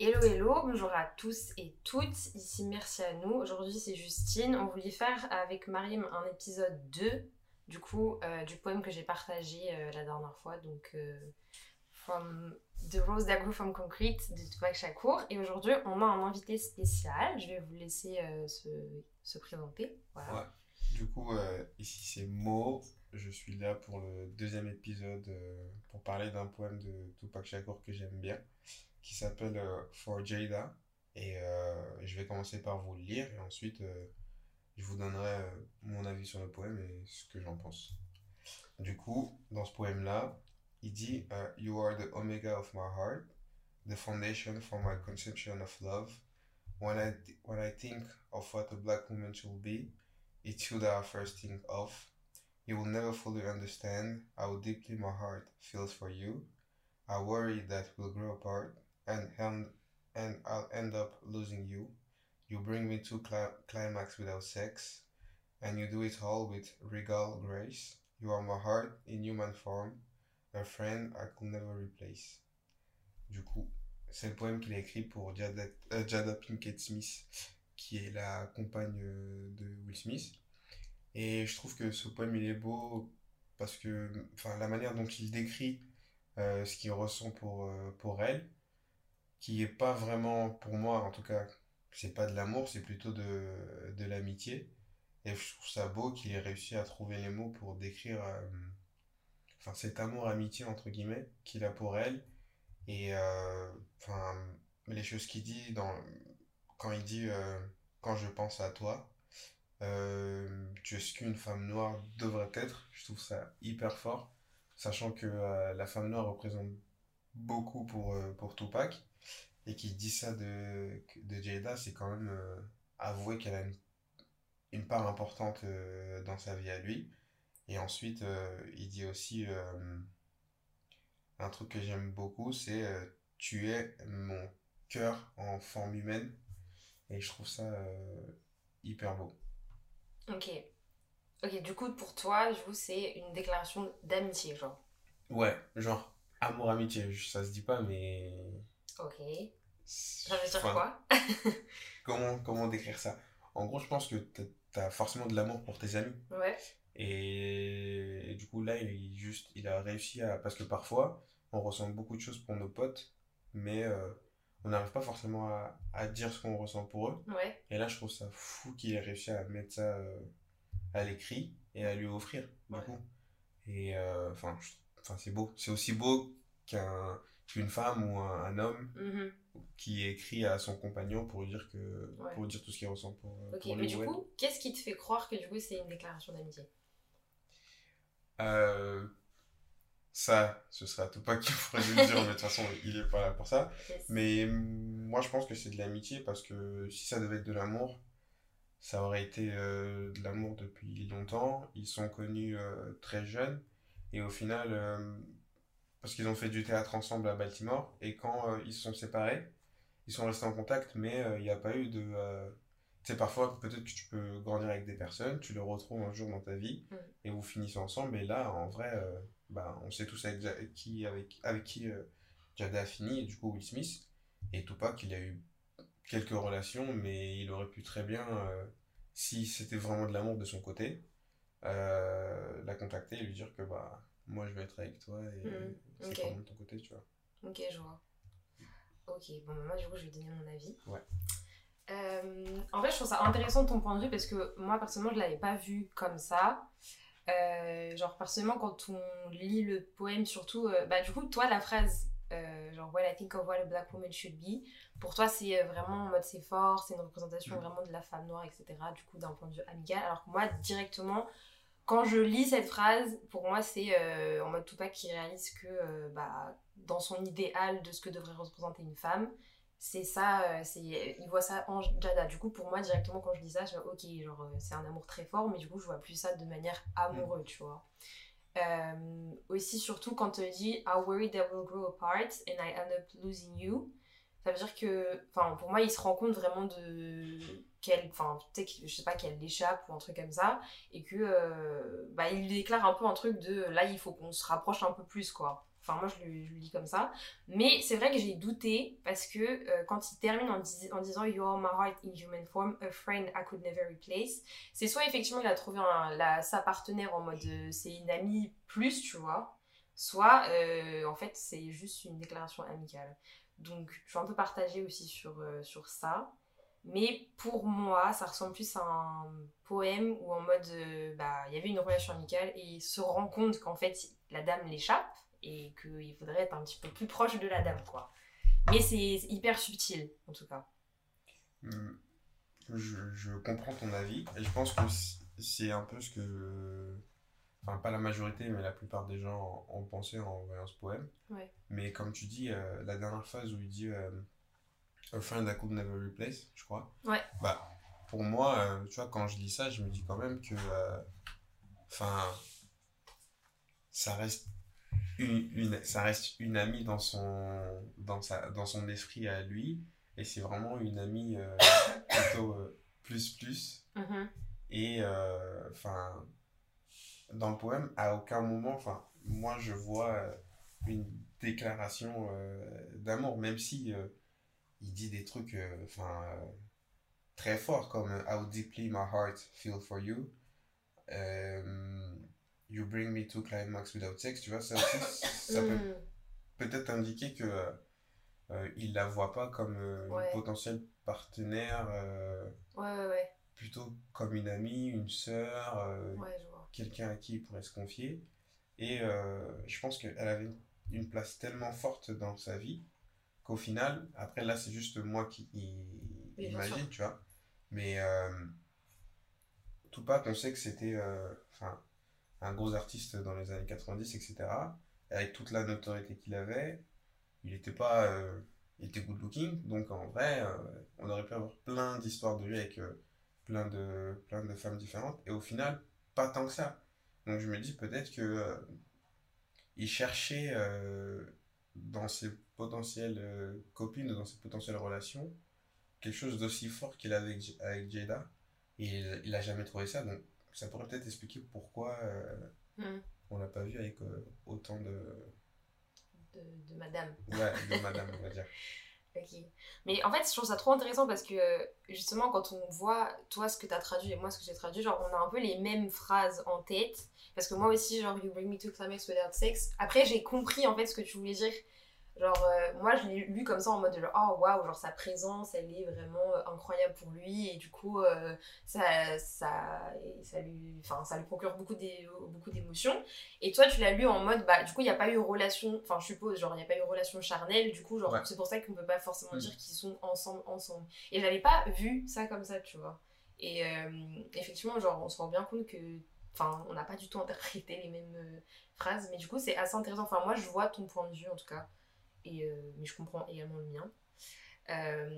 Hello, hello, bonjour à tous et toutes. Ici, merci à nous. Aujourd'hui, c'est Justine. On voulait faire avec Marim un épisode 2, du coup, euh, du poème que j'ai partagé euh, la dernière fois. Donc, euh, From The Rose That From Concrete de Tupac Shakur. Et aujourd'hui, on a un invité spécial. Je vais vous laisser se, se, présenter. Voilà. Ouais. Du coup, ici, c'est Mo. Je suis là pour le deuxième épisode pour parler d'un poème de Tupac Shakur que j'aime bien qui s'appelle euh, For Jada. Et euh, je vais commencer par vous le lire et ensuite euh, je vous donnerai mon avis sur le poème et ce que j'en pense. Du coup, dans ce poème-là, il dit You are the omega of my heart, the foundation for my conception of love. When I, when I think of what a black woman should be, it's you that I first think of. You will never fully understand how deeply my heart feels for you. I worry that we'll grow apart, and and and I'll end up losing you. You bring me to cli- climax without sex, and you do it all with regal grace. You are my heart in human form, a friend I could never replace. Du coup, c'est le poème qu'il a écrit pour Jada, euh, Jada Pinkett Smith, qui est la compagne euh, de Will Smith. Et je trouve que ce poème il est beau parce que, enfin, la manière dont il décrit euh, ce qu'il ressent pour, euh, pour elle, qui est pas vraiment, pour moi en tout cas, c'est pas de l'amour, c'est plutôt de, de l'amitié. Et je trouve ça beau qu'il ait réussi à trouver les mots pour décrire euh, enfin, cet amour-amitié, entre guillemets, qu'il a pour elle. Et euh, enfin, les choses qu'il dit dans, quand il dit euh, Quand je pense à toi, tu es ce qu'une femme noire devrait être, je trouve ça hyper fort, sachant que la femme noire représente beaucoup pour, pour Tupac et qui dit ça de, de Jada, c'est quand même euh, avouer qu'elle a une, part importante euh, dans sa vie à lui. Et ensuite, euh, il dit aussi un truc que j'aime beaucoup, c'est tu es mon cœur en forme humaine. Et je trouve ça hyper beau. Ok. Ok, du coup, pour toi, du coup, c'est une déclaration d'amitié, genre. Ouais, genre amour-amitié, ça se dit pas, mais. Ok. Ça veut dire quoi? comment, comment décrire ça? En gros, je pense que tu as forcément de l'amour pour tes amis. Ouais. Et, du coup, là, il, juste, il a réussi à. Parce que parfois, on ressent beaucoup de choses pour nos potes, mais euh, on n'arrive pas forcément à, à dire ce qu'on ressent pour eux. Ouais. Et là, je trouve ça fou qu'il ait réussi à mettre ça euh, à l'écrit et à lui offrir, du coup. Et euh, enfin, c'est beau. C'est aussi beau qu'un qu'une femme ou un, homme mm-hmm. qui écrit à son compagnon pour dire que pour dire tout ce qu'il ressent pour, ok mais du coup qu'est-ce qui te fait croire que du coup c'est une déclaration d'amitié? Euh, ça ce sera tout pas qui pourrait nous dire mais de toute façon il est pas là pour ça. Mais moi je pense que c'est de l'amitié parce que si ça devait être de l'amour ça aurait été euh, de l'amour depuis longtemps. Ils sont connus euh, très jeunes. Et au final parce qu'ils ont fait du théâtre ensemble à Baltimore et quand ils se sont séparés ils sont restés en contact, mais euh, il n'y a pas eu de. Euh, tu sais, parfois, peut-être que tu peux grandir avec des personnes, tu les retrouves un jour dans ta vie, et vous finissez ensemble, et là, en vrai, euh, bah, on sait tous avec qui, avec, avec qui Jada a fini, et du coup, Will Smith, et Tupac, il a eu quelques relations, mais il aurait pu très bien, si c'était vraiment de l'amour de son côté, la contacter et lui dire que bah moi je vais être avec toi et mm. c'est okay. de ton côté tu vois ok je vois Ok, bon, moi du coup je vais donner mon avis. Ouais. Euh, en fait, je trouve ça intéressant de ton point de vue parce que moi personnellement je l'avais pas vu comme ça. Euh, genre personnellement quand on lit le poème surtout, euh, bah du coup toi la phrase genre When I think of what a black woman should be, pour toi c'est vraiment en mode c'est fort, c'est une représentation mm. vraiment de la femme noire etc. Du coup d'un point de vue amical, alors que moi directement quand je lis cette phrase, pour moi c'est en mode Tupac qui réalise que bah dans son idéal de ce que devrait représenter une femme c'est ça euh, c'est il voit ça en Jada. Du coup pour moi directement quand je dis ça je me ok genre euh, c'est un amour très fort mais du coup je vois plus ça de manière amoureuse tu vois. Euh, aussi surtout quand tu dis I worry that we'll grow apart and I end up losing you ça veut dire que enfin pour moi il se rend compte vraiment de qu'elle enfin tu sais je sais pas qu'elle l'échappe ou un truc comme ça et que bah il déclare un peu un truc de là il faut qu'on se rapproche un peu plus quoi Enfin, moi, je le, je le lis comme ça. Mais c'est vrai que j'ai douté parce que euh, quand il termine en, dis- disant You are my heart in human form, a friend I could never replace, c'est soit effectivement il a trouvé un- sa partenaire en mode euh, c'est une amie plus, tu vois, soit euh, en fait c'est juste une déclaration amicale. Donc je suis un peu partagée aussi sur, euh, sur ça. Mais pour moi, ça ressemble plus à un poème où en mode, euh, bah, il y avait une relation amicale et il se rend compte qu'en fait, la dame l'échappe et qu'il faudrait être un petit peu plus proche de la dame, quoi. Mais c'est hyper subtil, en tout cas. Hum, Je, je comprends ton avis et je pense que c'est un peu ce que. Enfin, pas la majorité, mais la plupart des gens ont pensé en voyant ce poème. Ouais. Mais comme tu dis, euh, la dernière phrase où il dit euh, A friend I could never replace, je crois. Ouais. Bah, pour moi, euh, tu vois, quand je lis ça, je me dis quand même que. euh, Enfin. ça reste. Une, une- ça reste une amie dans son, dans, sa, dans son esprit à lui. Et c'est vraiment une amie euh, plutôt plus plus. Mhm. Et euh, enfin, dans le poème, à aucun moment, enfin, moi je vois une déclaration euh, d'amour, même si euh, il dit des trucs, euh, enfin, euh, très forts comme euh, How deeply my heart feel for you. Euh, you bring me to climax without sex, tu vois, ça aussi, ça peut Mm. peut-être indiquer que il la voit pas comme Ouais. une potentielle partenaire. Ouais, ouais, ouais. plutôt comme une amie, une sœur, quelqu'un à qui il pourrait se confier. Et je pense qu'elle avait une place tellement forte dans sa vie qu'au final, après là c'est juste moi qui imagine, tu vois. Mais euh, Tupac, on sait que c'était euh, un gros artiste dans les années 90, etc. Et avec toute la notoriété qu'il avait, il n'était pas... euh, il était good looking, donc en vrai, euh, on aurait pu avoir plein d'histoires de lui avec plein, de, plein de femmes différentes, et au final, pas tant que ça. Donc je me dis peut-être que il cherchait euh, dans ses potentielles euh, copines, dans ses potentielles relations, quelque chose d'aussi fort qu'il avait avec, avec Jada, et il, il a jamais trouvé ça, donc ça pourrait peut-être expliquer pourquoi Mm. on l'a pas vu avec euh, autant de, De, de madame. ouais, de madame, on va dire. Mais en fait, je trouve ça trop intéressant parce que euh, justement, quand on voit toi ce que tu as traduit et moi ce que j'ai traduit, genre on a un peu les mêmes phrases en tête. Parce que moi aussi, genre You bring me to climax without sex. Après, j'ai compris en fait ce que tu voulais dire. Genre, euh, moi je l'ai lu comme ça en mode genre, oh waouh, genre sa présence elle est vraiment euh, incroyable pour lui et du coup, euh, ça, ça, ça, lui, ça lui procure beaucoup d'é- beaucoup d'émotions. Et toi, tu l'as lu en mode, bah, du coup, il n'y a pas eu relation, enfin, je suppose, genre, il n'y a pas eu relation charnelle, du coup, genre, Ouais. c'est pour ça qu'on peut pas forcément Mm. dire qu'ils sont ensemble, ensemble. Et j'avais pas vu ça comme ça, tu vois. Et effectivement, genre, on se rend bien compte que, enfin, on n'a pas du tout interprété les mêmes euh, phrases, mais du coup, c'est assez intéressant. Enfin, moi, je vois ton point de vue, en tout cas, et, euh, mais je comprends également le mien. Euh,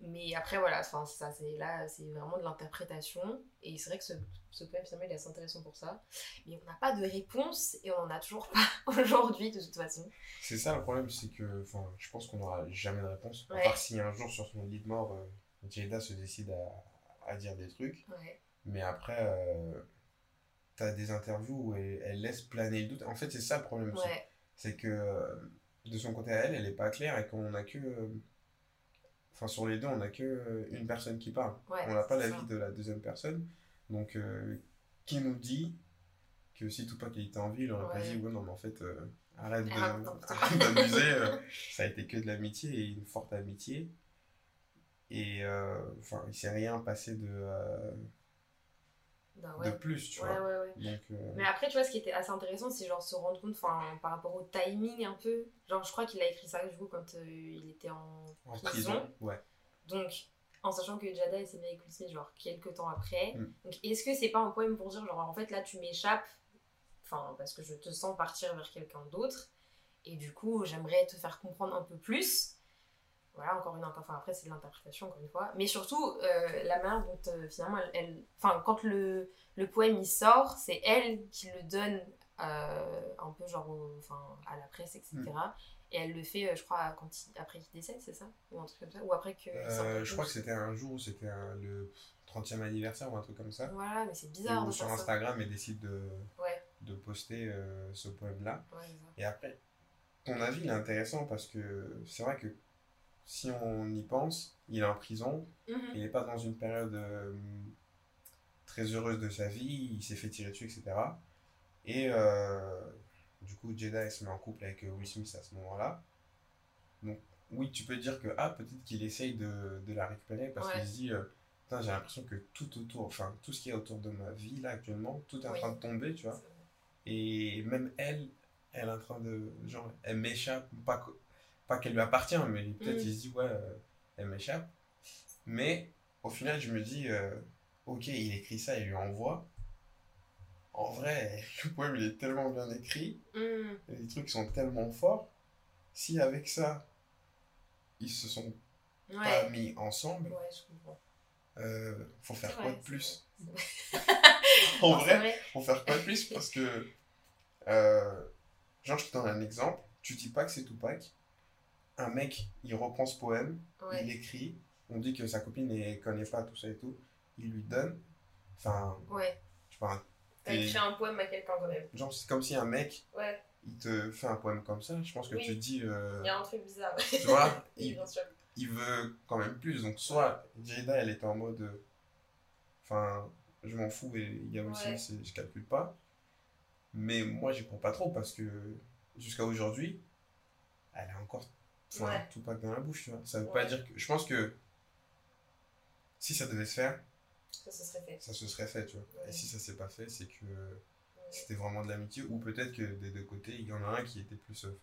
mais après, voilà, ça, c'est là, c'est vraiment de l'interprétation. Et c'est vrai que ce, ce poème, finalement, il est assez intéressant pour ça. Mais on n'a pas de réponse et on n'en a toujours pas aujourd'hui, de toute façon. C'est ça le problème, c'est que je pense qu'on n'aura jamais de réponse. À Ouais. part si un jour sur son lit de mort, euh, Jada se décide à, à dire des trucs. Ouais. Mais après, euh, t'as des interviews où elle, elle laisse planer le doute. En fait, c'est ça le problème aussi. Ouais. C'est que euh, de son côté à elle, elle n'est pas claire et qu'on a que. euh, Enfin, sur les deux, on n'a que euh, une personne qui parle. Ouais, on n'a pas l'avis de la deuxième personne. Donc, euh, qui nous dit que si Tupac il était en vie, il aurait pas Ouais. dit Ouais, non, mais en fait, euh, arrête euh, ça a été que de l'amitié et une forte amitié. Et enfin, il s'est rien passé de, Bah de plus, tu Ouais, vois. ouais. Donc, euh, Mais après, tu vois, ce qui était assez intéressant, c'est genre se rendre compte, par rapport au timing un peu. Genre, je crois qu'il a écrit ça, du coup, quand euh, il était en en prison. prison, ouais. Donc, en sachant que Jada elle s'est mise avec Will Smith, genre, quelques temps après. Mm. Donc, est-ce que c'est pas un poème pour dire, genre, en fait, là, tu m'échappes, enfin, parce que je te sens partir vers quelqu'un d'autre. Et du coup, j'aimerais te faire comprendre un peu plus. Voilà, encore une enfin, après, c'est de l'interprétation, encore une fois. Mais surtout, euh, la manière dont, euh, finalement, elle, Enfin, quand le, le poème, il sort, c'est elle qui le donne euh, un peu, genre, au- enfin, à la presse, etc. Et elle le fait, je crois, quand il- après qu'il décède, c'est ça? Ou un truc comme ça? Ou après que... Je crois que c'était un jour où c'était le 30e anniversaire ou un truc comme ça. Voilà, mais c'est bizarre où de sur faire ça. Instagram, elle décide de, Ouais. de poster ce poème-là. Ouais. Et après, ton avis, il est intéressant parce que c'est vrai que si on y pense, il est en prison, Mhm. il n'est pas dans une période euh, très heureuse de sa vie, il s'est fait tirer dessus, etc. Et euh, du coup, Jedi se met en couple avec euh, Will Smith à ce moment-là. Donc, oui, tu peux dire que ah, peut-être qu'il essaye de, de la récupérer parce Ouais. qu'il se dit euh, j'ai l'impression que tout autour, enfin, tout ce qui est autour de ma vie là actuellement, tout est en Oui. train de tomber, tu vois. Et même elle, elle est en train de. Genre, elle m'échappe. Pas, pas qu'elle lui appartient, mais peut-être Mm. il se dit, ouais, euh, elle m'échappe. Mais au final, je me dis, euh, ok, il écrit ça, il lui envoie. En vrai, le poème, il est tellement bien écrit. Mhm. Les trucs sont tellement forts. Si avec ça, ils se sont pas mis ensemble, Ouais, je comprends. euh, faut faire quoi vrai, de plus? vrai, En Non, c'est vrai, faut faire quoi de plus? Parce que euh, genre je te donne un exemple tu dis pas que c'est Tupac un mec il reprend ce poème Ouais. il écrit on dit que sa copine ne connaît pas tout ça et tout il lui donne enfin Ouais. je sais pas T'as Et- écrit un poème à quelqu'un quand même. genre c'est comme si un mec Ouais. il te fait un poème comme ça je pense que Oui. tu te dis euh, Il y a un truc bizarre. tu vois il, il veut quand même plus donc soit Jada elle était en mode euh, enfin je m'en fous et il y a aussi je calcule pas mais moi j'y crois pas trop parce que jusqu'à aujourd'hui elle a encore enfin, Ouais. dans la bouche tu vois ça veut Ouais. pas dire que je pense que si ça devait se faire Ça, ce serait fait. ça se serait fait tu vois Ouais. et si ça s'est pas fait c'est que c'était vraiment de l'amitié ou peut-être que des deux côtés il y en a un qui était plus euh,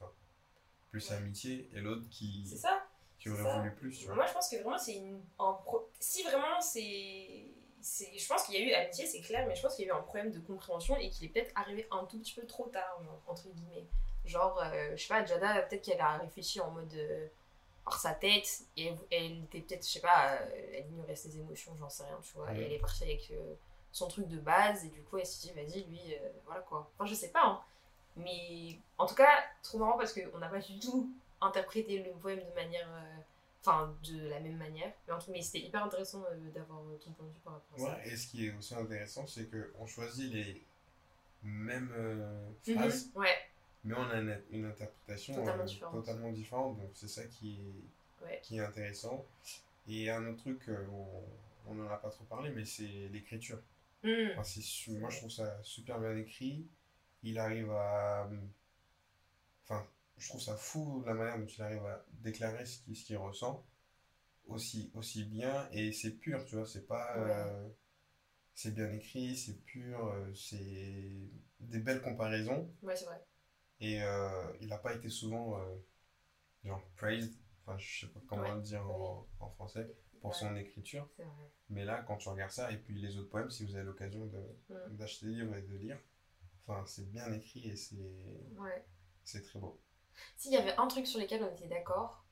plus amitié et l'autre qui C'est ça. qui aurait voulu plus tu vois Moi, je pense que vraiment, c'est une. pro- Si vraiment, c'est. C'est- Je pense qu'il y a eu amitié, c'est clair, mais je pense qu'il y a eu un problème de compréhension et qu'il est peut-être arrivé un tout petit peu trop tard, genre, entre guillemets. Genre, euh, je sais pas, Jada, peut-être qu'elle a réfléchi en mode. euh, par sa tête, et elle, elle était peut-être, je sais pas, euh, elle ignorait ses émotions, j'en sais rien, tu vois. Et elle est partie avec euh, son truc de base, et du coup, elle s'est dit, vas-y, lui, voilà quoi. Enfin, je sais pas, hein. Mais en tout cas, trop marrant parce qu'on n'a pas du tout interprété le poème de manière. Enfin, de la même manière. Mais, en tout- mais c'était hyper intéressant euh, d'avoir euh, ton point de vue par rapport à ça. Ouais, et ce qui est aussi intéressant, c'est qu'on choisit les mêmes euh, Mhm. phrases, Ouais, mais on a une, une interprétation Totalement différente. totalement différente. Donc c'est ça qui est, Ouais. qui est intéressant. Et un autre truc, on n'en a pas trop parlé, mais c'est l'écriture. Mhm. Enfin, moi, je trouve ça super bien écrit. Il arrive à... Enfin, je trouve ça fou la manière dont il arrive à déclarer ce qu'il ressent aussi, aussi bien. Et c'est pur, tu vois, c'est pas... Ouais. euh, c'est bien écrit, c'est pur, euh, c'est des belles comparaisons. Ouais, c'est vrai. Et euh, il n'a pas été souvent, genre, praised, enfin, je sais pas comment Ouais. le dire en, en français, pour Ouais, son écriture. Vrai. Mais là, quand tu regardes ça, et puis les autres poèmes, si vous avez l'occasion de, Mm. d'acheter des livres et de lire, enfin, c'est bien écrit et c'est, c'est très beau. S'il y avait un truc sur lequel on était d'accord,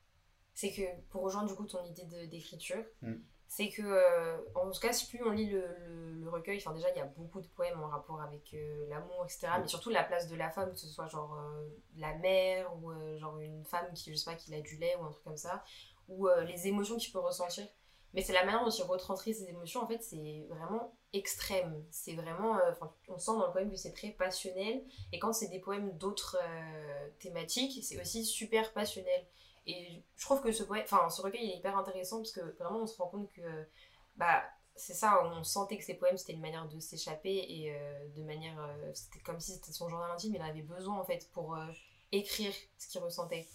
c'est que pour rejoindre du coup ton idée d'écriture, Mm. c'est que euh, en tout cas, si plus on lit le, le- le recueil, enfin déjà il y a beaucoup de poèmes en rapport avec euh, l'amour, etc. Mm. Mais surtout la place de la femme, que ce soit genre euh, la mère ou genre une femme qui, je sais pas, qui a du lait ou un truc comme ça, ou les émotions qu'il peut ressentir. Mais c'est la manière dont il retranscrit ses émotions, en fait, c'est vraiment extrême. C'est vraiment. euh, on sent dans le poème que c'est très passionnel. Et quand c'est des poèmes d'autres euh, thématiques, c'est aussi super passionnel. Et je trouve que ce, poème, enfin, ce recueil il est hyper intéressant parce que vraiment on se rend compte que bah, c'est ça, on sentait que ces poèmes c'était une manière de s'échapper et euh, de manière. c'était comme si c'était son journal intime, il en avait besoin en fait pour écrire ce qu'il ressentait.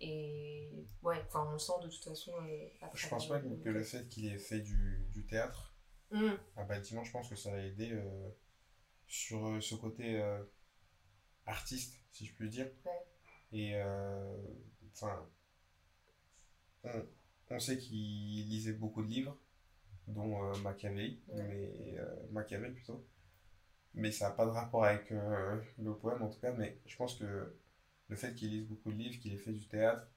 Et ouais, enfin on le sent de toute façon. euh, à Je pense pas que, que le fait qu'il ait fait du, du théâtre, Mm, ah bah, bâtiment, je pense que ça l'a aidé euh, sur euh, ce côté euh, artiste, si je puis dire. Ouais. Et euh, enfin, on, on sait qu'il lisait beaucoup de livres, dont euh, Machiavelli, Ouais. mais euh, Machiavel plutôt. Mais ça n'a pas de rapport avec euh, le poème en tout cas, mais je pense que le fait qu'il lise beaucoup de livres, qu'il ait fait du théâtre,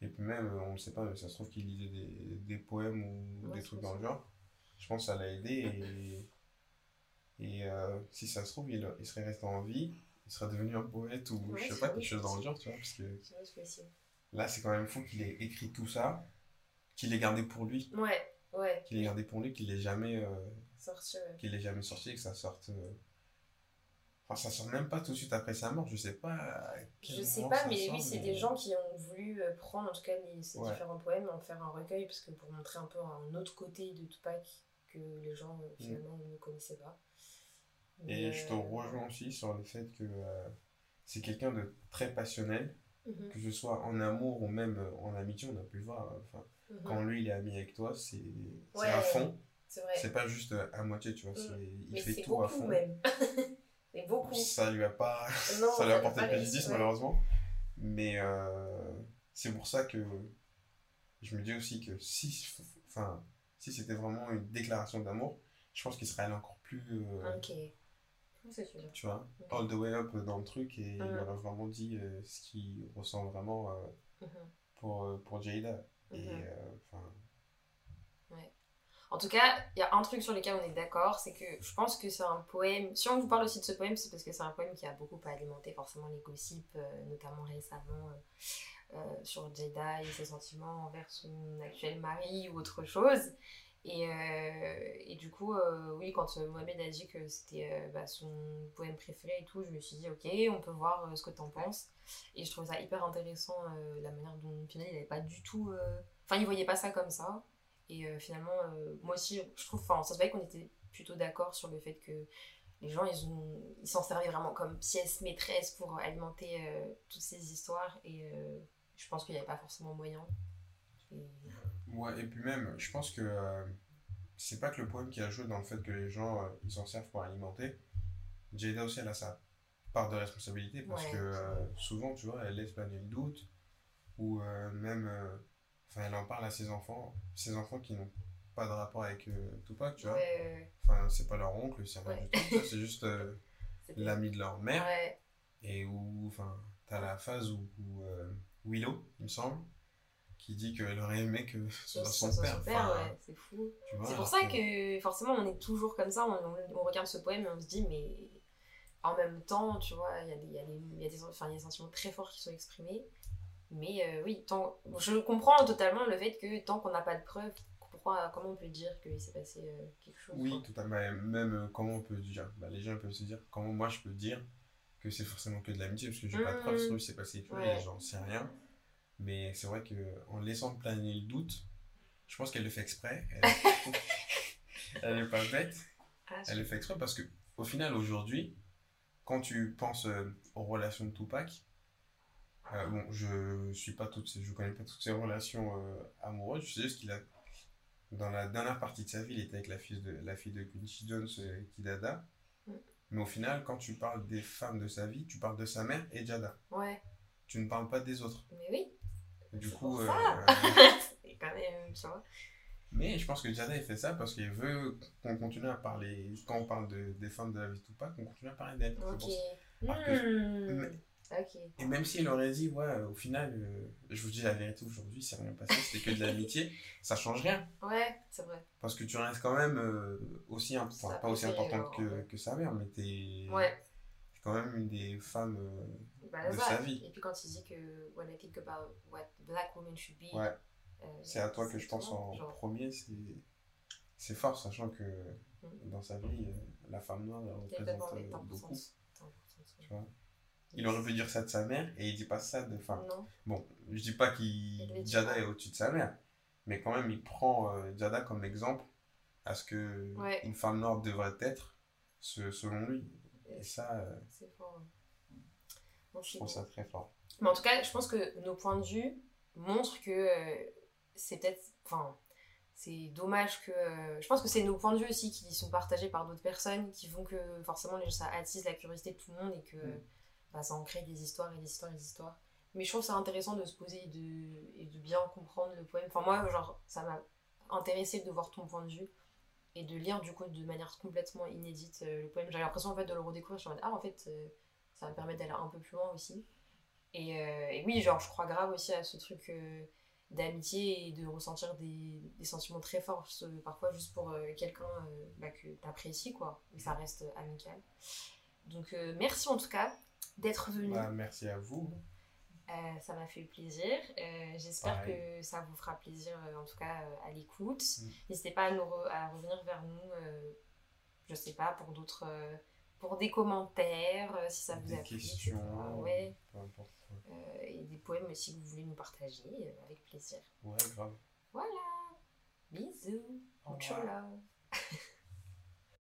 et puis même, euh, on ne sait pas, mais ça se trouve qu'il lisait des, des poèmes ou Ouais, des trucs dans le genre, je pense que ça l'a aidé et, et euh, si ça se trouve, il, il serait resté en vie, il serait devenu un poète ou Ouais, je sais pas, quelque chose dans le genre, tu vois, parce que là, c'est quand même fou qu'il ait écrit tout ça, qu'il ait gardé pour lui, Ouais, ouais, qu'il ait gardé pour lui, qu'il l'ait jamais, euh, sorti. ouais. qu'il l'ait jamais sorti et que ça sorte. euh, Enfin, ça sort même pas tout de suite après sa mort, je sais pas. à Je sais pas, mais sort, oui, c'est mais- des gens qui ont voulu euh, prendre en tout cas les, ces Ouais. différents poèmes, en faire un recueil, parce que pour montrer un peu un autre côté de Tupac que les gens euh, finalement ne connaissaient pas. Et je te euh, rejoins aussi sur le fait que euh, c'est quelqu'un de très passionnel, mhm, que ce soit en amour ou même en amitié, on a pu le voir. Enfin, mhm. quand lui il est ami avec toi, c'est Ouais. à fond. C'est vrai. C'est pas juste à moitié, tu vois. Mm. c'est- Il Mais fait tout à beaucoup fond. même. c'est beaucoup. Ça lui a pas, Non, ça lui a apporté réussi, ouais. malheureusement. Mais euh, c'est pour ça que je me dis aussi que si, enfin, si c'était vraiment une déclaration d'amour, je pense qu'il serait allé encore plus, euh, Ok. Tu vois, all the way up dans le truc et il Mm. aurait vraiment dit euh, ce qu'il ressent vraiment euh, Mhm. pour, pour Jada. Et Mhm. euh, enfin, En tout cas, il y a un truc sur lequel on est d'accord, c'est que je pense que c'est un poème. Si on vous parle aussi de ce poème, c'est parce que c'est un poème qui a beaucoup alimenté forcément les gossips, euh, notamment récemment euh, euh, sur Jada et ses sentiments envers son actuel mari ou autre chose. Et, et du coup, oui, quand Mohamed a dit que c'était bah, son poème préféré et tout, je me suis dit, ok, on peut voir ce que t'en penses. Et je trouve ça hyper intéressant, la manière dont finalement il n'avait pas du tout. Enfin, il voyait pas ça comme ça. Et euh, finalement, euh, moi aussi, je trouve, enfin, ça se voyait qu'on était plutôt d'accord sur le fait que les gens, ils ont, ils s'en servaient vraiment comme pièce maîtresse pour alimenter euh, toutes ces histoires. Et je pense qu'il n'y avait pas forcément moyen. Et- Ouais, et puis même, je pense que c'est pas que le poème qui a joué dans le fait que les gens ils s'en servent pour alimenter. Jada aussi, elle a sa part de responsabilité parce Ouais, que souvent, tu vois, elle laisse planer le doute ou même, enfin, elle en parle à ses enfants, ses enfants qui n'ont pas de rapport avec euh, Tupac, tu vois. Ouais, Enfin, c'est pas leur oncle, c'est rien du tout, c'est juste euh, l'ami de leur mère et où, enfin, t'as la phase où, où, euh, Willow, il me semble, qui dit qu'elle aurait aimé que ce soit son père. Enfin, ouais, c'est fou. C'est pour ça que forcément on est toujours comme ça, on, on- regarde ce poème et on se dit mais en même temps, tu vois, il y a des, il y y y a des sentiments très forts qui sont exprimés. Mais euh, oui, tant, je comprends totalement le fait que tant qu'on n'a pas de preuves, pourquoi, comment on peut dire qu'il s'est passé euh, quelque chose Oui, totalement. Même euh, comment on peut dire, bah, les gens peuvent se dire, comment moi je peux dire que c'est forcément que de l'amitié, parce que j'ai pas de preuves, sur c'est passé, vois, Ouais. et j'en sais rien. Mais c'est vrai que en laissant planer le doute, je pense qu'elle le fait exprès. Elle, elle est pas bête. Ah, je- Elle le fait exprès parce que, au final, aujourd'hui, quand tu penses aux relations de Tupac, euh, bon, je suis pas toutes ces, je connais pas toutes ses relations euh, amoureuses, je sais juste qu'il a, dans la dernière partie de sa vie, il était avec la fille de, la fille de Quincy Jones, euh, Kidada. Mm. Mais au final, quand tu parles des femmes de sa vie, tu parles de sa mère et Jada. Ouais, Tu ne parles pas des autres. mais oui, du coup, pour euh, ça. c'est quand même, tu vois. mais je pense que Jada, il fait ça parce qu'il veut qu'on continue à parler, quand on parle de, des femmes de la vie de Tupac, qu'on continue à parler d'elles. Ok. que- Hmm. mais- Et même s'il aurait dit, ouais, au final, euh, je vous dis la vérité aujourd'hui, c'est rien passé, c'était que de l'amitié, ça change rien. Ouais, c'est vrai. Parce que tu restes quand même euh, aussi, imp- enfin, pas aussi importante que, que sa mère, mais t'es Ouais. t'es quand même une des femmes. euh, Bah, de sa vie. Et puis quand il dit que when I think about what black women should be, ouais, c'est à toi que je pense en genre. premier, c'est c'est fort, sachant que Mhm. dans sa vie, la femme noire elle représente beaucoup. Tu vois? Il aurait pu dire ça de sa mère et il dit pas ça de. Enfin, Non. Bon, je dis pas qu'il Jada est au-dessus de sa mère, mais quand même il prend euh, Jada comme exemple à ce que Ouais. une femme noire devrait être ce- selon lui. Et ça, euh, C'est fort. Non, je trouve ça très fort. Mais en tout cas, je pense que nos points de vue montrent que euh, c'est peut-être. Enfin, c'est dommage que. euh, je pense que c'est nos points de vue aussi qui sont partagés par d'autres personnes qui font que forcément ça attise la curiosité de tout le monde et que Mm. Ça en crée des histoires et des histoires et des histoires. Mais je trouve ça intéressant de se poser et de, bien comprendre le poème. Enfin, moi, genre, ça m'a intéressé de voir ton point de vue et de lire du coup de manière complètement inédite euh, le poème. J'avais l'impression en fait de le redécouvrir. Je mode, ah, en fait, euh, ça va me permettre d'aller un peu plus loin aussi. Et, euh, oui, genre, je crois grave aussi à ce truc d'amitié et de ressentir des, sentiments très forts, parfois juste pour quelqu'un bah, que t'apprécies, quoi. Et ça reste amical. Donc, merci en tout cas d'être venu. Bah, merci à vous. Euh, ça m'a fait plaisir. Euh, J'espère que ça vous fera plaisir, euh, en tout cas, à l'écoute. Mm. N'hésitez pas à, nous re- à revenir vers nous, je sais pas, pour d'autres pour des commentaires, si ça vous Des a plu. etc. questions, Ouais. peu importe. Ouais, et des poèmes aussi que vous voulez nous partager, avec plaisir. Ouais, grave. Voilà. Bisous. Au revoir.